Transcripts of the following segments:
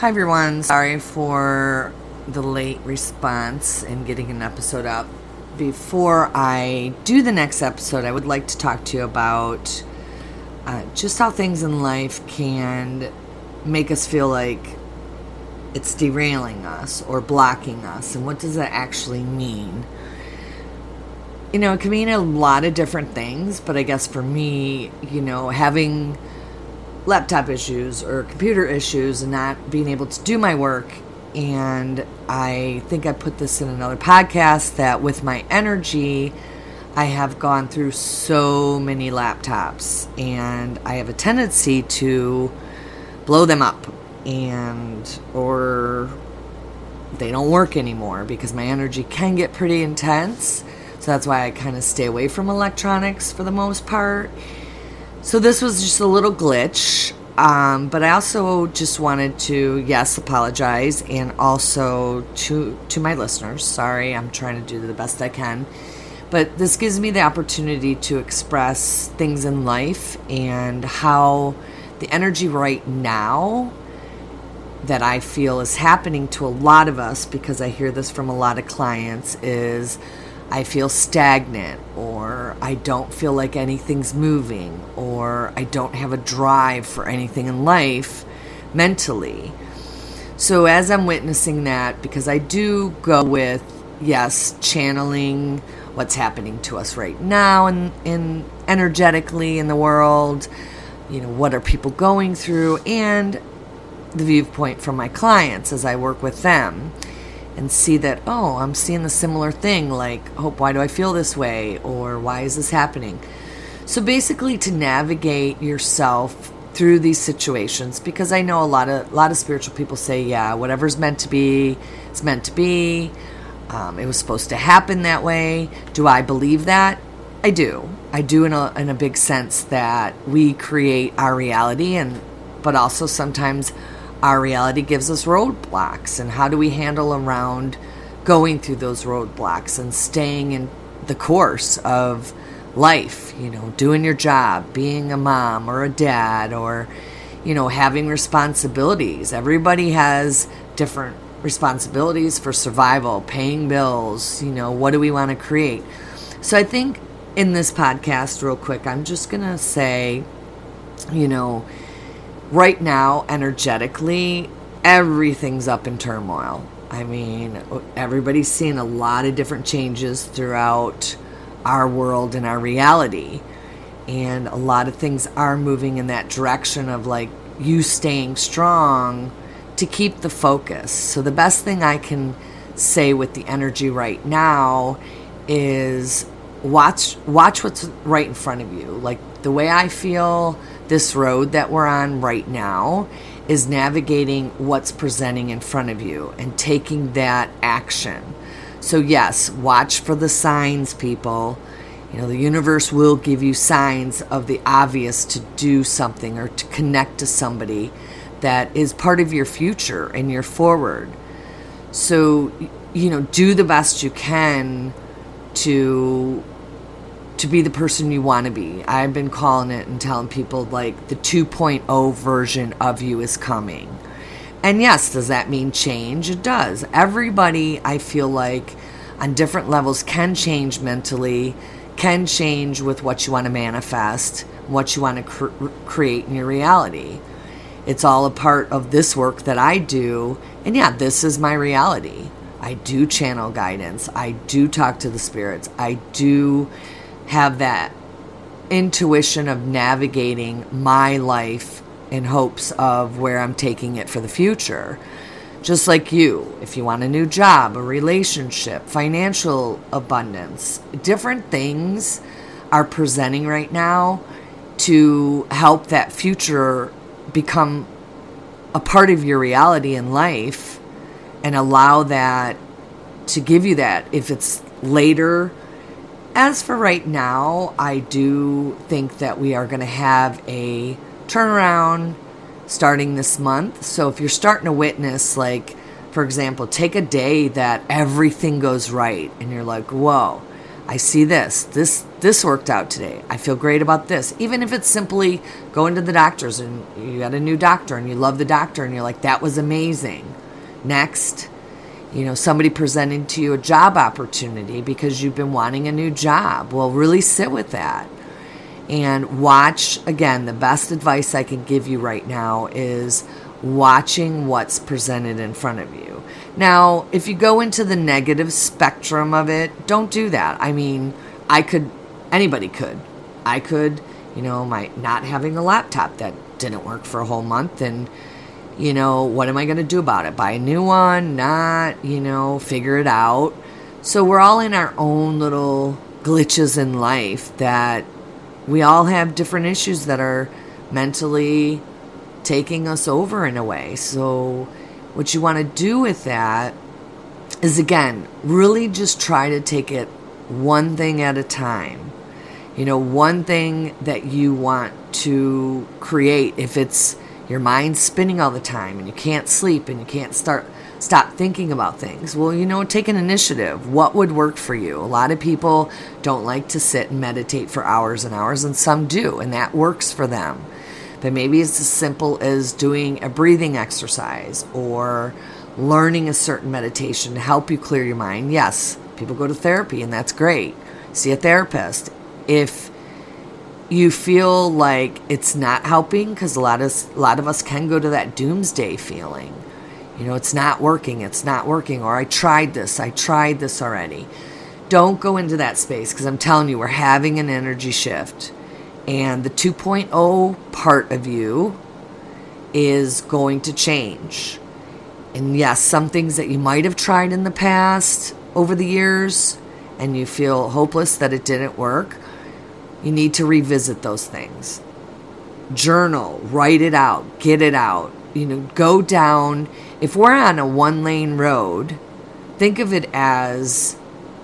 Hi, everyone. Sorry for the late response and getting an episode up. Before I do the next episode, I would like to talk to you about uh, just how things in life can make us feel like it's derailing us or blocking us, and what does that actually mean? You know, it can mean a lot of different things, but I guess for me, you know, having laptop issues or computer issues and not being able to do my work. And I think I put this in another podcast that with my energy, I have gone through so many laptops and I have a tendency to blow them up and or they don't work anymore because my energy can get pretty intense. So that's why I kind of stay away from electronics for the most part. So this was just a little glitch. Um, but I also just wanted to, yes, apologize, and also to to my listeners. Sorry, I'm trying to do the best I can, but this gives me the opportunity to express things in life and how the energy right now that I feel is happening to a lot of us because I hear this from a lot of clients is I feel stagnant, or I don't feel like anything's moving, or I don't have a drive for anything in life mentally. So, as I'm witnessing that, because I do go with, yes, channeling what's happening to us right now and in energetically in the world, you know, what are people going through, and the viewpoint from my clients as I work with them and see that, oh, I'm seeing the similar thing, like, oh, why do I feel this way? Or why is this happening? So basically to navigate yourself through these situations because I know a lot of a lot of spiritual people say, yeah, whatever's meant to be, it's meant to be. Um, it was supposed to happen that way. Do I believe that? I do. I do in a in a big sense that we create our reality, and but also sometimes our reality gives us roadblocks and how do we handle around going through those roadblocks and staying in the course of life you know doing your job being a mom or a dad or you know having responsibilities. Everybody has different responsibilities for survival paying bills you know what do we want to create? So i think in this podcast real quick i'm just going to say you know right now, energetically, everything's up in turmoil. I mean, everybody's seeing a lot of different changes throughout our world and our reality. And a lot of things are moving in that direction of like you staying strong to keep the focus. So, the best thing I can say with the energy right now is watch watch what's right in front of you. Like the way I feel this road that we're on right now is navigating what's presenting in front of you and taking that action. So, yes, watch for the signs, people. You know, the universe will give you signs of the obvious to do something or to connect to somebody that is part of your future and your forward. So, you know, do the best you can to to be the person you want to be. I've been calling it and telling people like the 2.0 version of you is coming. And yes, does that mean change? It does. Everybody, I feel like, on different levels can change mentally, can change with what you want to manifest, what you want to cr- create in your reality. It's all a part of this work that I do. And yeah, this is my reality. I do channel guidance. I do talk to the spirits. I do have that intuition of navigating my life in hopes of where I'm taking it for the future. Just like you, if you want a new job, a relationship, financial abundance, different things are presenting right now to help that future become a part of your reality in life and allow that to give you that if it's later as for right now, I do think that we are going to have a turnaround starting this month. So if you're starting to witness, like, for example, take a day that everything goes right and you're like, whoa, I see this. This this worked out today. I feel great about this. Even if it's simply going to the doctors and you got a new doctor and you love the doctor and you're like that was amazing. Next, you know, somebody presenting to you a job opportunity because you've been wanting a new job. Well, really sit with that. And watch again, the best advice I can give you right now is watching what's presented in front of you. Now, if you go into the negative spectrum of it, don't do that. I mean, I could, anybody could. I could, you know, my not having a laptop that didn't work for a whole month and you know, what am I going to do about it? Buy a new one? Not, you know, figure it out. So we're all in our own little glitches in life that we all have different issues that are mentally taking us over in a way. So what you want to do with that is again, really just try to take it one thing at a time. You know, one thing that you want to create, if it's your mind's spinning all the time and you can't sleep and you can't start stop thinking about things. Well, you know, take an initiative. What would work for you? A lot of people don't like to sit and meditate for hours and hours, and some do, and that works for them. But maybe it's as simple as doing a breathing exercise or learning a certain meditation to help you clear your mind. Yes, people go to therapy, and that's great. See a therapist. If you feel like it's not helping, because a lot of a lot of us can go to that doomsday feeling. You know, it's not working, it's not working, or I tried this, I tried this already. Don't go into that space because I'm telling you, we're having an energy shift and the 2.0 part of you is going to change. And yes, some things that you might have tried in the past over the years and you feel hopeless that it didn't work, you need to revisit those things. Journal, write it out, get it out. You know, go down. If we're on a one lane road, think of it as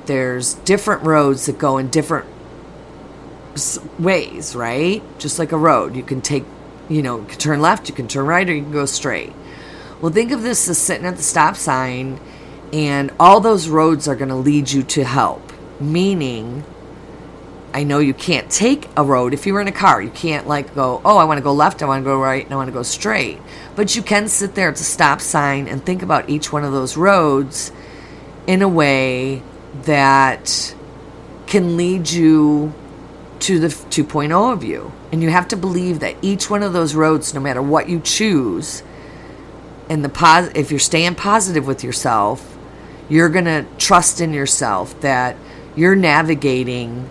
there's different roads that go in different ways, right? Just like a road. You can take, you know, you turn left, you can turn right, or you can go straight. Well, think of this as sitting at the stop sign, and all those roads are going to lead you to help. Meaning, I know you can't take a road if you were in a car. You can't like go, oh, I want to go left, I want to go right, and I want to go straight. But you can sit there at the stop sign and think about each one of those roads in a way that can lead you to the 2.0 of you. And you have to believe that each one of those roads, no matter what you choose, and the pos- if you're staying positive with yourself, you're going to trust in yourself that you're navigating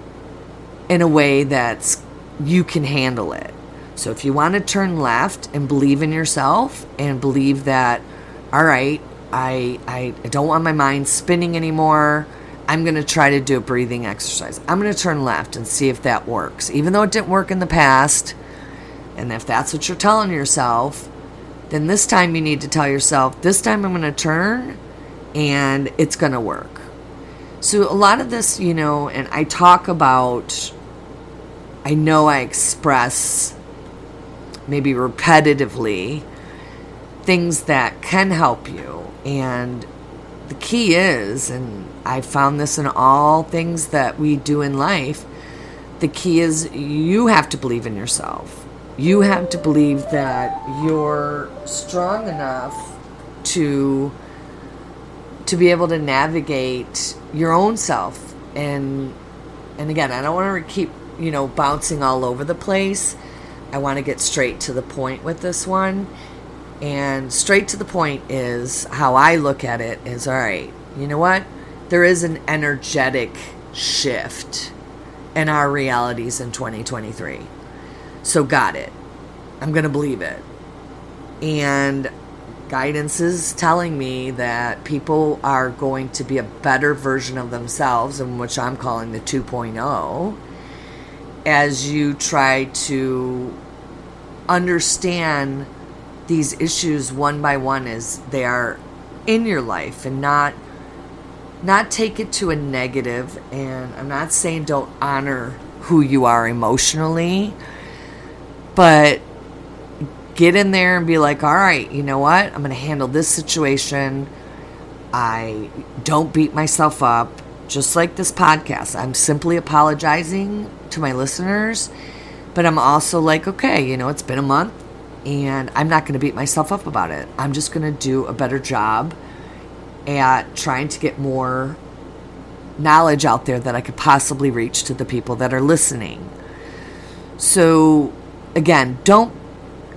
in a way that's you can handle it. So if you want to turn left and believe in yourself and believe that all right, I I don't want my mind spinning anymore. I'm going to try to do a breathing exercise. I'm going to turn left and see if that works. Even though it didn't work in the past, and if that's what you're telling yourself, then this time you need to tell yourself, this time I'm going to turn and it's going to work. So, a lot of this, you know, and I talk about, I know I express maybe repetitively things that can help you. And the key is, and I found this in all things that we do in life, the key is you have to believe in yourself. You have to believe that you're strong enough to to be able to navigate your own self and and again, I don't want to keep, you know, bouncing all over the place. I want to get straight to the point with this one and straight to the point is how I look at it is all right, you know what? There is an energetic shift in our realities in 2023. So, got it. I'm to believe it. And guidance is telling me that people are going to be a better version of themselves, in which I'm calling the 2.0, as you try to understand these issues one by one as they are in your life and not not take it to a negative. And I'm not saying don't honor who you are emotionally but get in there and be like all right you know what I'm going to handle this situation I don't beat myself up just like this podcast. I'm simply apologizing to my listeners, but I'm also like, okay, you know, it's been a month and I'm not going to beat myself up about it. I'm just going to do a better job at trying to get more knowledge out there that I could possibly reach to the people that are listening. So, again, don't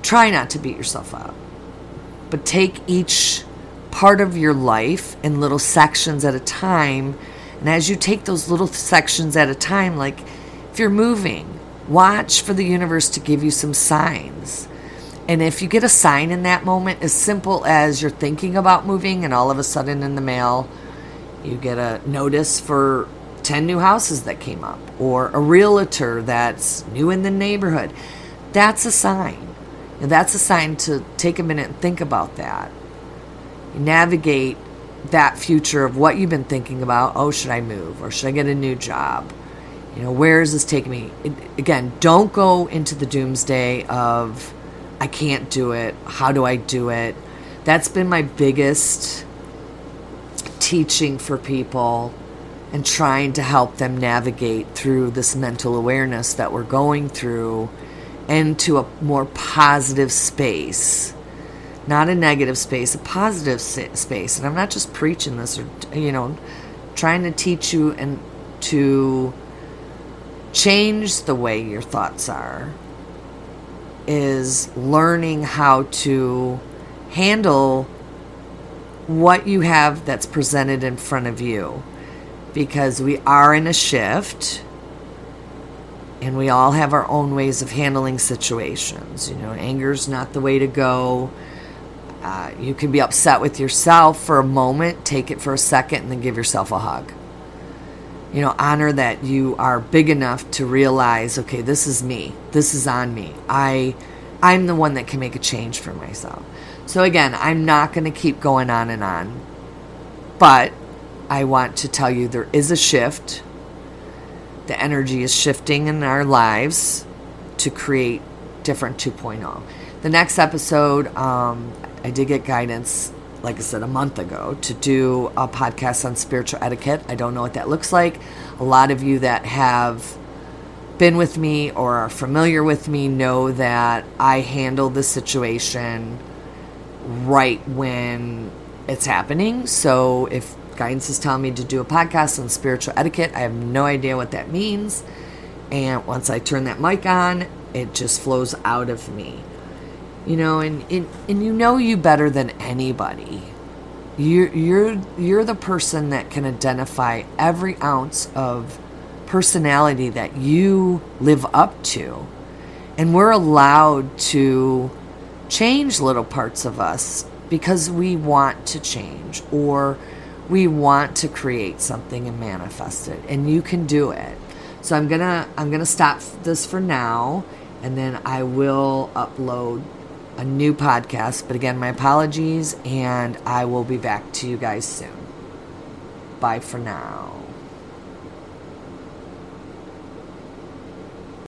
try not to beat yourself up, but take each part of your life in little sections at a time. And as you take those little sections at a time, like if you're moving, watch for the universe to give you some signs. And if you get a sign in that moment, as simple as you're thinking about moving, and all of a sudden in the mail, you get a notice for 10 new houses that came up, or a realtor that's new in the neighborhood, that's a sign. And that's a sign to take a minute and think about that. Navigate that future of what you've been thinking about. Oh, should I move? Or should I get a new job? You know, where is this taking me? It, again, don't go into the doomsday of, I can't do it. How do I do it? That's been my biggest teaching for people and trying to help them navigate through this mental awareness that we're going through into a more positive space. Not a negative space a positive space. And i'm not just preaching this or you know trying to teach you and to change the way your thoughts are is learning how to handle what you have that's presented in front of you. Because we are in a shift and we all have our own ways of handling situations. You know, anger's not the way to go. Uh, you can be upset with yourself for a moment, take it for a second, and then give yourself a hug. You know, honor that you are big enough to realize, okay, this is me. This is on me. I, I'm the one that can make a change for myself. So again, I'm not going to keep going on and on, but I want to tell you there is a shift. The energy is shifting in our lives to create different 2.0. The next episode, um, I did get guidance, like I said, a month ago to do a podcast on spiritual etiquette. I don't know what that looks like. A lot of you that have been with me or are familiar with me know that I handle the situation right when it's happening. So if guidance is telling me to do a podcast on spiritual etiquette, I have no idea what that means. And once I turn that mic on, it just flows out of me. You know, and, and, and you know you better than anybody. You're, you're, you're the person that can identify every ounce of personality that you live up to. And we're allowed to change little parts of us because we want to change or we want to create something and manifest it and you can do it. So i'm gonna i'm gonna stop this for now and then i will upload a new podcast. But again my apologies and i will be back to you guys soon. Bye for now